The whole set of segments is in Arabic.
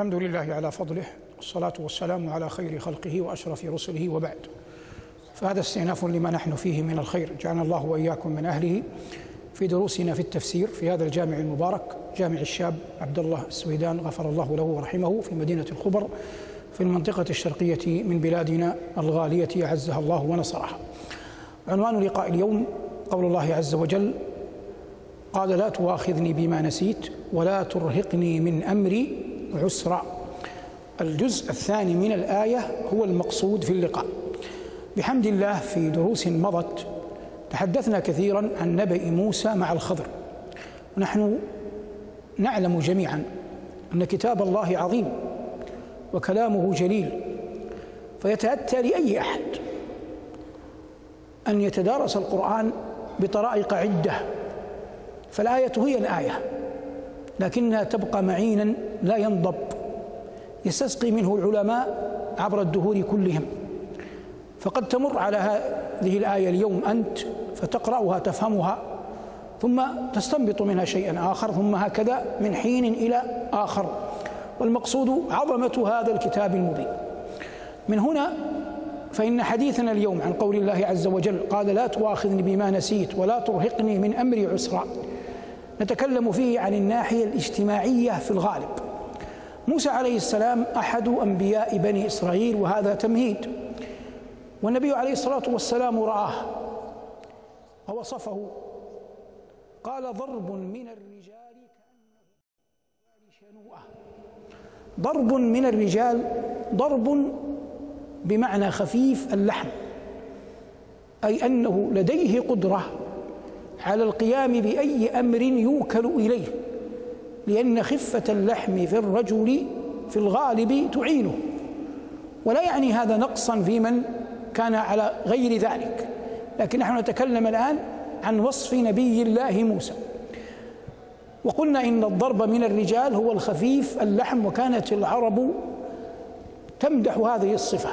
الحمد لله على فضله والصلاة والسلام على خير خلقه وأشرف رسله وبعد. فهذا استئناف لما نحن فيه من الخير. جعلنا الله وإياكم من أهله. في دروسنا في التفسير في هذا الجامع المبارك جامع الشاب عبد الله السويدان غفر الله له ورحمه في مدينة الخبر في المنطقة الشرقية من بلادنا الغالية أعزها الله ونصرها. عنوان لقاء اليوم قول الله عز وجل قال لا تؤاخذني بما نسيت ولا ترهقني من أمري عسرا الجزء الثاني من الآية هو المقصود في اللقاء. بحمد الله في دروس مضت تحدثنا كثيرا عن نبأ موسى مع الخضر. ونحن نعلم جميعا أن كتاب الله عظيم وكلامه جليل فيتأتى لأي أحد أن يتدارس القرآن بطرائق عدة. فالآية هي الآية. لكنها تبقى معينا لا ينضب. يستسقي منه العلماء عبر الدهور كلهم. فقد تمر على هذه الآية اليوم أنت فتقرأها تفهمها ثم تستنبط منها شيئا آخر ثم هكذا من حين إلى آخر. والمقصود عظمة هذا الكتاب المبين. من هنا فإن حديثنا اليوم عن قول الله عز وجل قال لا تؤاخذني بما نسيت ولا ترهقني من أمري عسرا. نتكلم فيه عن الناحية الاجتماعية في الغالب. موسى عليه السلام أحد أنبياء بني إسرائيل وهذا تمهيد. والنبي عليه الصلاة والسلام رآه ووصفه. قال ضرب من الرجال كأنه شنوءة. ضرب من الرجال ضرب بمعنى خفيف اللحم أي أنه لديه قدرة على القيام بأي أمر يوكل إليه لأن خفة اللحم في الرجل في الغالب تعينه. ولا يعني هذا نقصا في من كان على غير ذلك. لكن نحن نتكلم الآن عن وصف نبي الله موسى. وقلنا إن الضرب من الرجال هو الخفيف اللحم وكانت العرب تمدح هذه الصفة.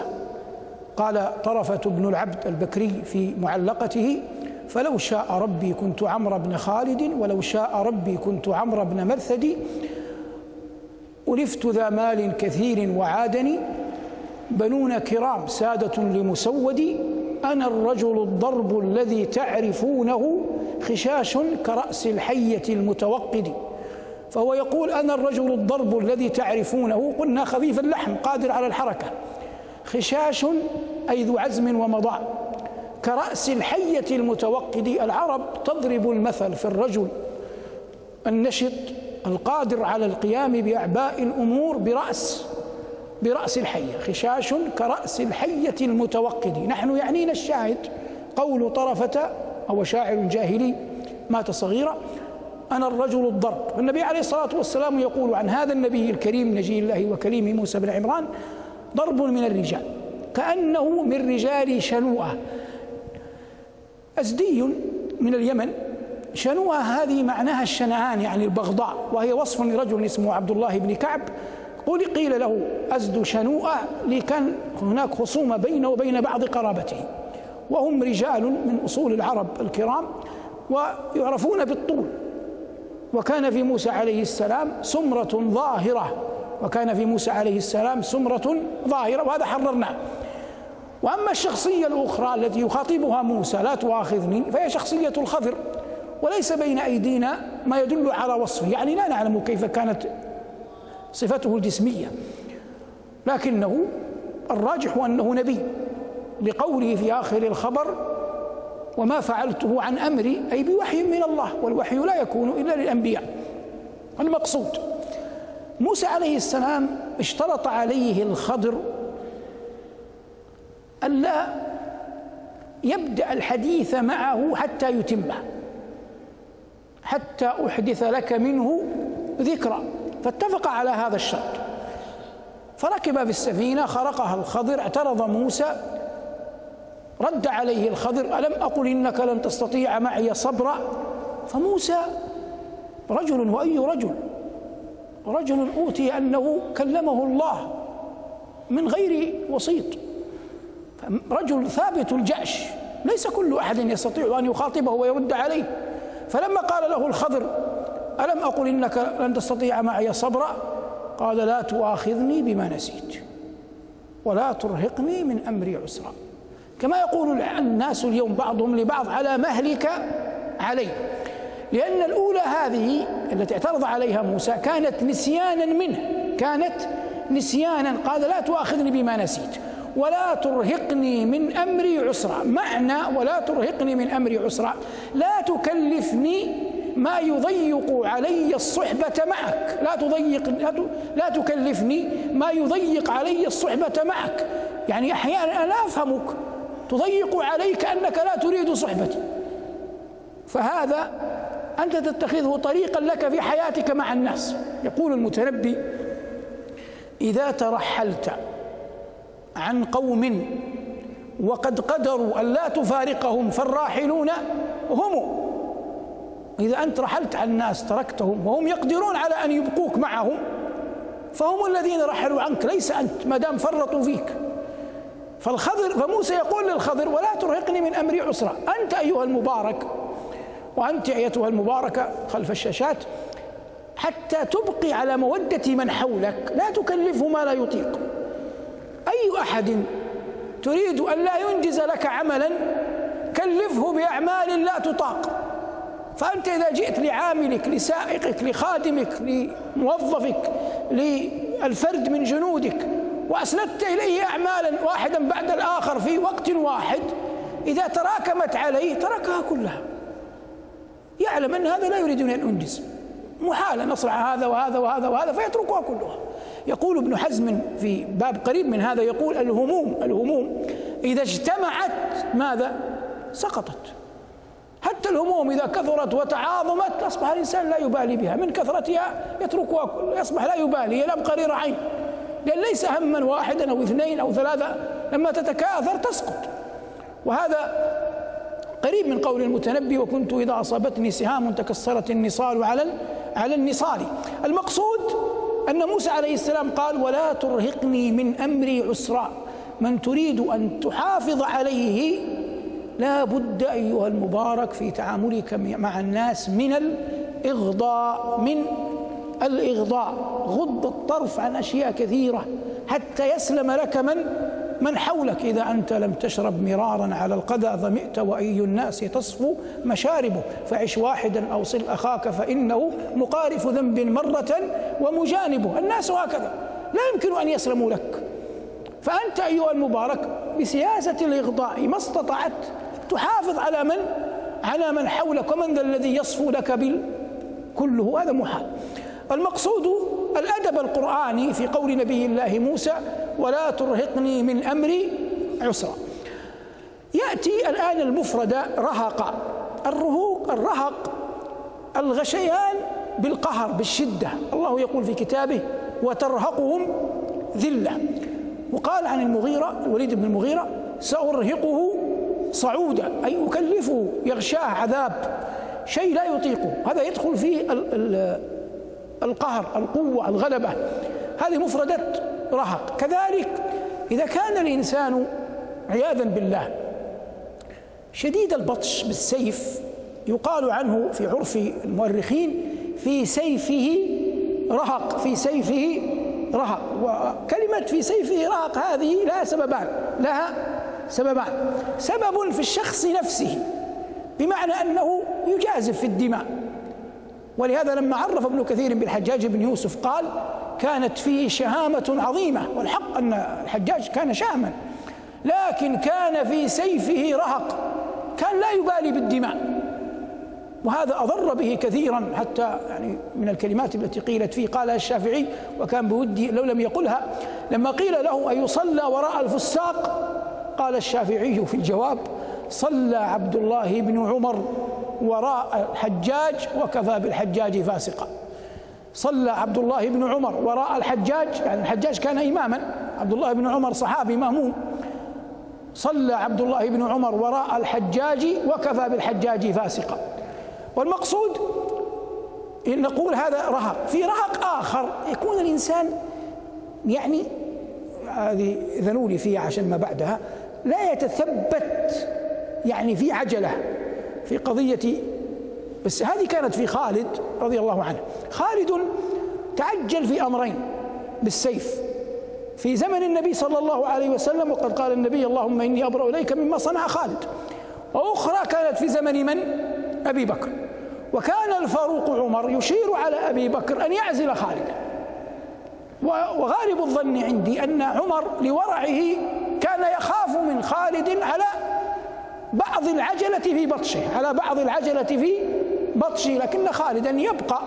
قال طرفة بن العبد البكري في معلقته فلو شاء ربي كنت عمرو بن خالد ولو شاء ربي كنت عمرو بن مرثد. ألفت ذا مال كثير وعادني بنون كرام سادة لمسود. أنا الرجل الضرب الذي تعرفونه خشاش كرأس الحية المتوقد. فهو يقول أنا الرجل الضرب الذي تعرفونه قلنا خفيف اللحم قادر على الحركة. خشاش أي ذو عزم ومضاء. كرأس الحية المتوقد العرب تضرب المثل في الرجل النشط القادر على القيام بأعباء الأمور برأس برأس الحية خشاش كرأس الحية المتوقد. نحن يعنينا الشاهد قول طرفة هو شاعر جاهلي مات صغيرا أنا الرجل الضرب. النبي عليه الصلاة والسلام يقول عن هذا النبي الكريم نجي الله وكليم موسى بن عمران ضرب من الرجال كأنه من رجال شنوءة. أزدي من اليمن. شنوءة هذه معناها الشنعان يعني البغضاء؟ وهي وصف لرجل اسمه عبد الله بن كعب. قل قيل له أزد شنوءة لكان هناك خصومة بينه وبين بعض قرابته. وهم رجال من أصول العرب الكرام ويعرفون بالطول. وكان في موسى عليه السلام سمرة ظاهرة. وكان في موسى عليه السلام سمرة ظاهرة. وهذا حررناه. وأما الشخصية الأخرى التي يخاطبها موسى لا تؤاخذني فهي شخصية الخضر وليس بين أيدينا ما يدل على وصفه يعني لا نعلم كيف كانت صفته الجسمية لكنه الراجح أنه نبي لقوله في آخر الخبر وما فعلته عن أمري أي بوحي من الله والوحي لا يكون إلا للأنبياء. المقصود موسى عليه السلام اشترط عليه الخضر ألا يبدأ الحديث معه حتى يتمه حتى أحدث لك منه ذكرى فاتفق على هذا الشرط. فركب في السفينة خرقها الخضر اعترض موسى رد عليه الخضر ألم أقل إنك لن تستطيع معي صبرا؟ فموسى رجل وأي رجل؟ رجل أوتي أنه كلمه الله من غير وسيط. رجل ثابت الجأش ليس كل أحد يستطيع أن يخاطبه ويرد عليه. فلما قال له الخضر ألم أقل إنك لن تستطيع معي صبرا؟ قال لا تؤاخذني بما نسيت ولا ترهقني من أمري عسرا. كما يقول الناس اليوم بعضهم لبعض على مهلك علي. لأن الأولى هذه التي اعترض عليها موسى كانت نسيانا منه كانت نسيانا. قال لا تؤاخذني بما نسيت. ولا ترهقني من أمري عسرا. معنى ولا ترهقني من أمري عسرا. لا تكلفني ما يضيق علي الصحبة معك. لا تضيق لا تكلفني ما يضيق علي الصحبة معك. يعني أحيانا أنا أفهمك. تضيق عليك أنك لا تريد صحبتي. فهذا أنت تتخذه طريقا لك في حياتك مع الناس. يقول المتنبي إذا ترحلت عن قوم وقد قدروا أن لا تفارقهم فالراحلون هم. إذا أنت رحلت عن الناس تركتهم وهم يقدرون على أن يبقوك معهم فهم الذين رحلوا عنك ليس أنت ما دام فرطوا فيك. فالخضر فموسى يقول للخضر ولا ترهقني من أمري عسرا. أنت أيها المبارك وأنت أيتها المباركة خلف الشاشات حتى تبقي على مودة من حولك لا تكلفه ما لا يطيق. أي أحد تريد أن لا ينجز لك عملا كلفه بأعمال لا تطاق. فأنت إذا جئت لعاملك لسائقك لخادمك لموظفك للفرد من جنودك وأسندت إليه أعمالا واحدا بعد الآخر في وقت واحد إذا تراكمت عليه تركها كلها. يعلم أن هذا لا يريد أن أنجز. محال أن أصنع هذا وهذا وهذا وهذا فيتركها كلها. يقول ابن حزم في باب قريب من هذا يقول الهموم الهموم إذا اجتمعت ماذا؟ سقطت. حتى الهموم إذا كثرت وتعاظمت أصبح الإنسان لا يبالي بها من كثرتها يتركها يصبح لا يبالي ينام قرير عين. لأن ليس هما واحدا أو اثنين أو ثلاثة لما تتكاثر تسقط. وهذا قريب من قول المتنبي وكنت إذا أصابتني سهام تكسرت النصال على على النصال. المقصود أن موسى عليه السلام قال ولا ترهقني من أمري عسرا. من تريد أن تحافظ عليه لا بد أيها المبارك في تعاملك مع الناس من الإغضاء من الإغضاء. غض الطرف عن أشياء كثيرة. حتى يسلم لك من من حولك إذا أنت لم تشرب مرارا على القدى ظمئت وأي الناس تصفو مشاربه. فعش واحدا أو صل أخاك فإنه مقارف ذنب مرة ومجانبه. الناس هكذا. لا يمكن أن يسلموا لك. فأنت أيها المبارك بسياسة الإغضاء ما استطعت. تحافظ على من؟ على من حولك. ومن ذا الذي يصفو لك بال كله؟ هذا محال. المقصود الأدب القرآني في قول نبي الله موسى ولا ترهقني من أمري عسرا. يأتي الآن المفرد رهق. الرهوق الرهق الغشيان بالقهر بالشدة. الله يقول في كتابه وترهقهم ذلة. وقال عن المغيرة الوليد بن المغيرة سأرهقه صعودا. أي أكلفه يغشاه عذاب. شيء لا يطيقه. هذا يدخل فيه القهر القوة الغلبة. هذه مفردة رهق. كذلك إذا كان الإنسان عياذا بالله شديد البطش بالسيف يقال عنه في عرف المؤرخين في سيفه رهق في سيفه رهق. وكلمة في سيفه رهق هذه لها سببان لها سببان. سبب في الشخص نفسه بمعنى أنه يجازف في الدماء. ولهذا لما عرف ابن كثير بالحجاج بن يوسف قال كانت فيه شهامة عظيمة والحق أن الحجاج كان شاما لكن كان في سيفه رهق كان لا يبالي بالدماء. وهذا أضر به كثيرا حتى يعني من الكلمات التي قيلت فيه قالها الشافعي وكان بودي لو لم يقلها لما قيل له أن يصلى وراء الفساق قال الشافعي في الجواب صلى عبد الله بن عمر وراء الحجاج وكفى بالحجاج فاسقا. صلى عبد الله بن عمر وراء الحجاج يعني الحجاج كان إماما عبد الله بن عمر صحابي مهموم صلى عبد الله بن عمر وراء الحجاج وكفى بالحجاج فاسقا. والمقصود إن نقول هذا رهق. في رهق آخر يكون الإنسان يعني هذه ذنولي فيها عشان ما بعدها لا يتثبت يعني في عجلة. في قضية بس هذه كانت في خالد رضي الله عنه. خالد تعجل في أمرين بالسيف. في زمن النبي صلى الله عليه وسلم وقد قال النبي اللهم إني أبرأ إليك مما صنع خالد. وأخرى كانت في زمن من؟ أبي بكر. وكان الفاروق عمر يشير على أبي بكر أن يعزل خالدا وغالب الظن عندي أن عمر لورعه كان يخاف من خالد على بعض العجلة في بطشه على بعض العجلة في بطشه لكن خالدا يبقى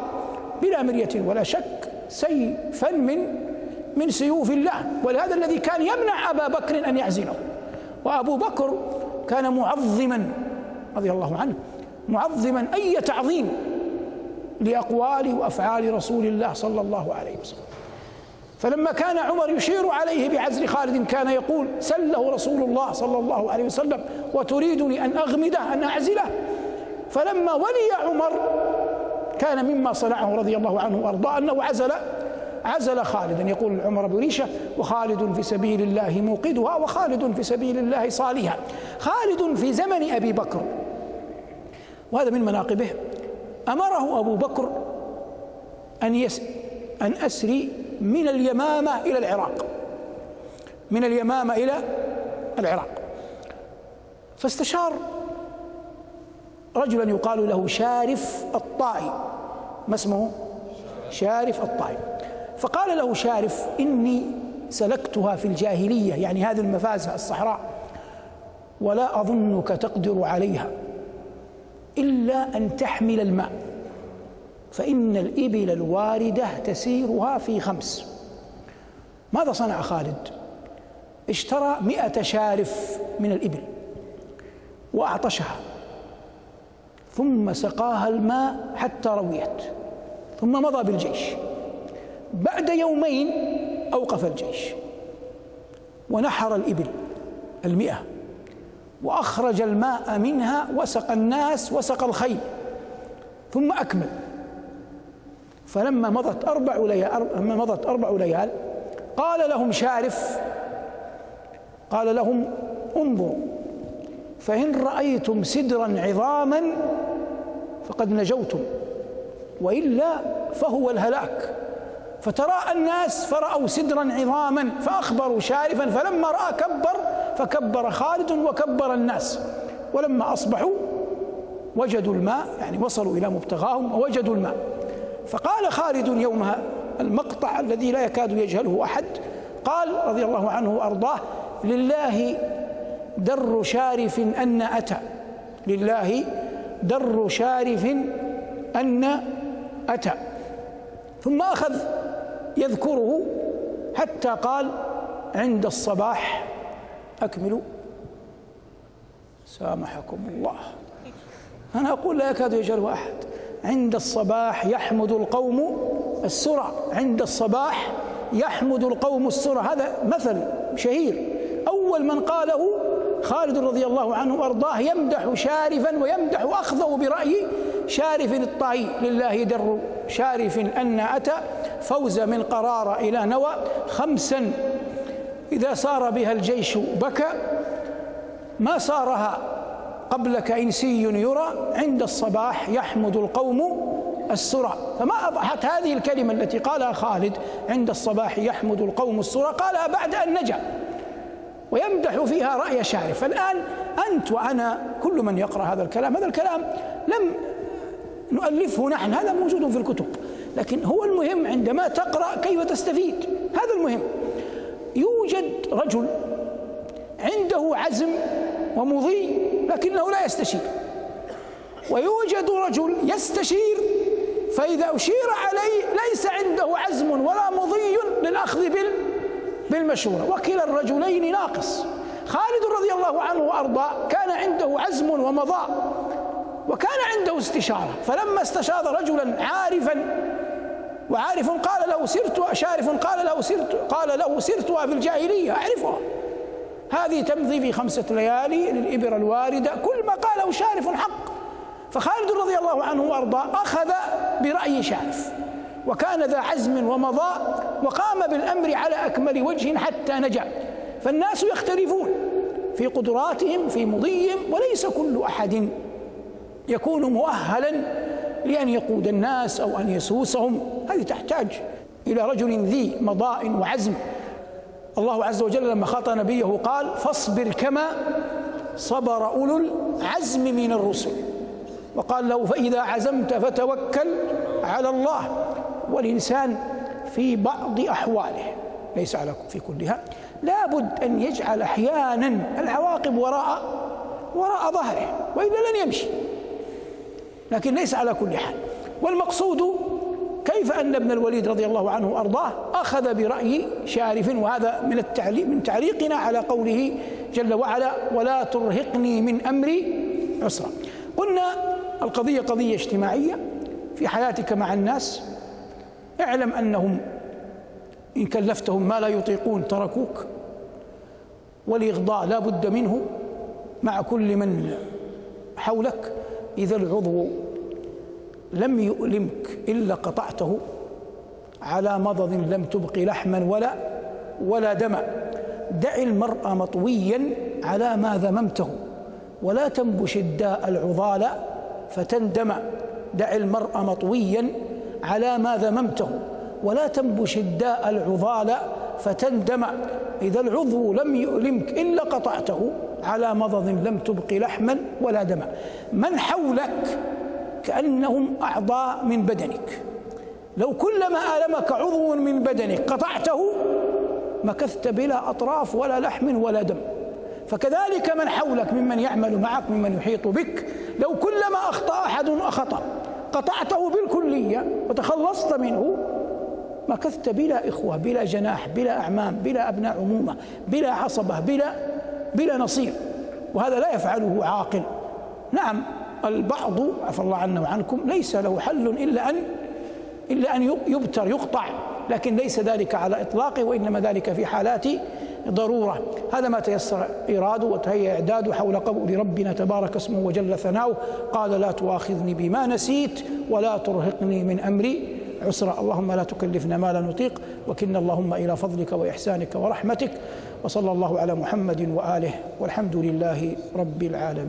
بلا مرية ولا شك سيفا من من سيوف الله. ولهذا الذي كان يمنع أبا بكر أن يعزله. وأبو بكر كان معظما رضي الله عنه معظما أي تعظيم لأقوال وأفعال رسول الله صلى الله عليه وسلم. فلما كان عمر يشير عليه بعزل خالد كان يقول سله رسول الله صلى الله عليه وسلم وتريدني أن أغمده أن أعزله. فلما ولي عمر كان مما صنعه رضي الله عنه وأرضاه أنه عزل عزل خالدا. يقول عمر بن ريشة وخالد في سبيل الله موقدها وخالد في سبيل الله صالها خالد في زمن أبي بكر. وهذا من مناقبه. أمره أبو بكر أن يس أن أسري من اليمامة إلى العراق. من اليمامة إلى العراق. فاستشار رجلا يقال له شارف الطائي. ما اسمه؟ شارف الطائي. فقال له شارف إني سلكتها في الجاهلية يعني هذه المفازة الصحراء ولا أظنك تقدر عليها إلا أن تحمل الماء. فإن الإبل الواردة تسيرها في خمس. ماذا صنع خالد؟ اشترى مئة شارف من الإبل وأعطشها. ثم سقاها الماء حتى رويت. ثم مضى بالجيش. بعد يومين أوقف الجيش. ونحر الإبل المئة. وأخرج الماء منها وسق الناس وسق الخيل. ثم أكمل. فلما مضت أربع ليال لما مضت أربع ليال قال لهم شارف قال لهم انظروا فإن رأيتم سدرا عظاما فقد نجوتم وإلا فهو الهلاك. فتراءى الناس فرأوا سدرا عظاما فأخبروا شارفا فلما رأى كبر فكبر خالد وكبر الناس. ولما أصبحوا وجدوا الماء يعني وصلوا إلى مبتغاهم ووجدوا الماء. فقال خالد يومها المقطع الذي لا يكاد يجهله أحد قال رضي الله عنه وأرضاه لله در شارف أن أتى. لله در شارف أن أتى. ثم أخذ يذكره حتى قال عند الصباح أكملوا سامحكم الله. أنا أقول لا يكاد يجهله أحد. عند الصباح يحمد القوم السرى. عند الصباح يحمد القوم السرى. هذا مثل شهير. أول من قاله خالد رضي الله عنه وأرضاه يمدح شارفا ويمدح أخذه برأي شارف الطائي. لله در شارف أن أتى فوز من قرار إلى نوى خمسا. إذا سار بها الجيش بكى ما سارها؟ قبلك إنسي يرى عند الصباح يحمد القوم السرى. فما أضحت هذه الكلمة التي قالها خالد عند الصباح يحمد القوم السرى قالها بعد أن نجا. ويمدح فيها رأي شارف. فالآن أنت وأنا كل من يقرأ هذا الكلام هذا الكلام لم نؤلفه نحن هذا موجود في الكتب. لكن هو المهم عندما تقرأ كيف تستفيد. هذا المهم. يوجد رجل عنده عزم ومضي لكنه لا يستشير. ويوجد رجل يستشير فإذا أشير عليه ليس عنده عزم ولا مضي للأخذ بالمشورة. وكلا الرجلين ناقص. خالد رضي الله عنه وأرضاه كان عنده عزم ومضاء وكان عنده استشارة. فلما استشار رجلا عارفا وعارف قال له سرت شارف قال له سرت قال له سرتها في الجاهلية أعرفها هذه تمضي في خمسة ليالي للإبر الواردة. كل ما قاله شارف حق فخالد رضي الله عنه وأرضاه أخذ برأي شارف وكان ذا عزم ومضاء وقام بالأمر على أكمل وجه حتى نجا. فالناس يختلفون في قدراتهم في مضيهم وليس كل أحد يكون مؤهلا لأن يقود الناس أو أن يسوسهم. هذه تحتاج إلى رجل ذي مضاء وعزم. الله عز وجل لما خاطب نبيه قال فاصبر كما صبر أولو العزم من الرسل. وقال له فإذا عزمت فتوكل على الله والإنسان في بعض أحواله. ليس على في كلها. لابد أن يجعل أحيانا العواقب وراء وراء ظهره وإلا لن يمشي. لكن ليس على كل حال. والمقصود كيف أن ابن الوليد رضي الله عنه وأرضاه أخذ برأي شارف وهذا من التعليق من تعليقنا على قوله جل وعلا ولا ترهقني من أمري عسرا. قلنا القضية قضية اجتماعية في حياتك مع الناس. اعلم أنهم إن كلفتهم ما لا يطيقون تركوك. والإغضاء لا بد منه مع كل من حولك. إذا العضو لم يؤلمك إلا قطعته على مضض لم تبق لحما ولا ولا دما دع المرء مطويا على ما ذممته ولا تنبش الداء العضال فتندم. دع المرء مطويا على ما ذممته ولا تنبش الداء العضال فتندم. إذا العضو لم يؤلمك إلا قطعته على مضض لم تبق لحما ولا دما من حولك كأنهم أعضاء من بدنك. لو كلما ألمك عضو من بدنك قطعته مكثت بلا أطراف ولا لحم ولا دم. فكذلك من حولك ممن يعمل معك ممن يحيط بك. لو كلما أخطأ أحد أخطأ. قطعته بالكلية وتخلصت منه مكثت بلا إخوة بلا جناح بلا أعمام بلا أبناء عمومة بلا عصبة بلا بلا نصير. وهذا لا يفعله عاقل. نعم البعض عفى الله عنا وعنكم ليس له حل إلا أن إلا أن يبتر يقطع لكن ليس ذلك على إطلاقه وإنما ذلك في حالات ضرورة. هذا ما تيسر إراده وتهيأ إعداده حول قول ربنا تبارك اسمه وجل ثناؤه. قال لا تؤاخذني بما نسيت ولا ترهقني من أمري. عسرا اللهم لا تكلفنا ما لا نطيق وكنا اللهم إلى فضلك وإحسانك ورحمتك وصلى الله على محمد وآله والحمد لله رب العالمين.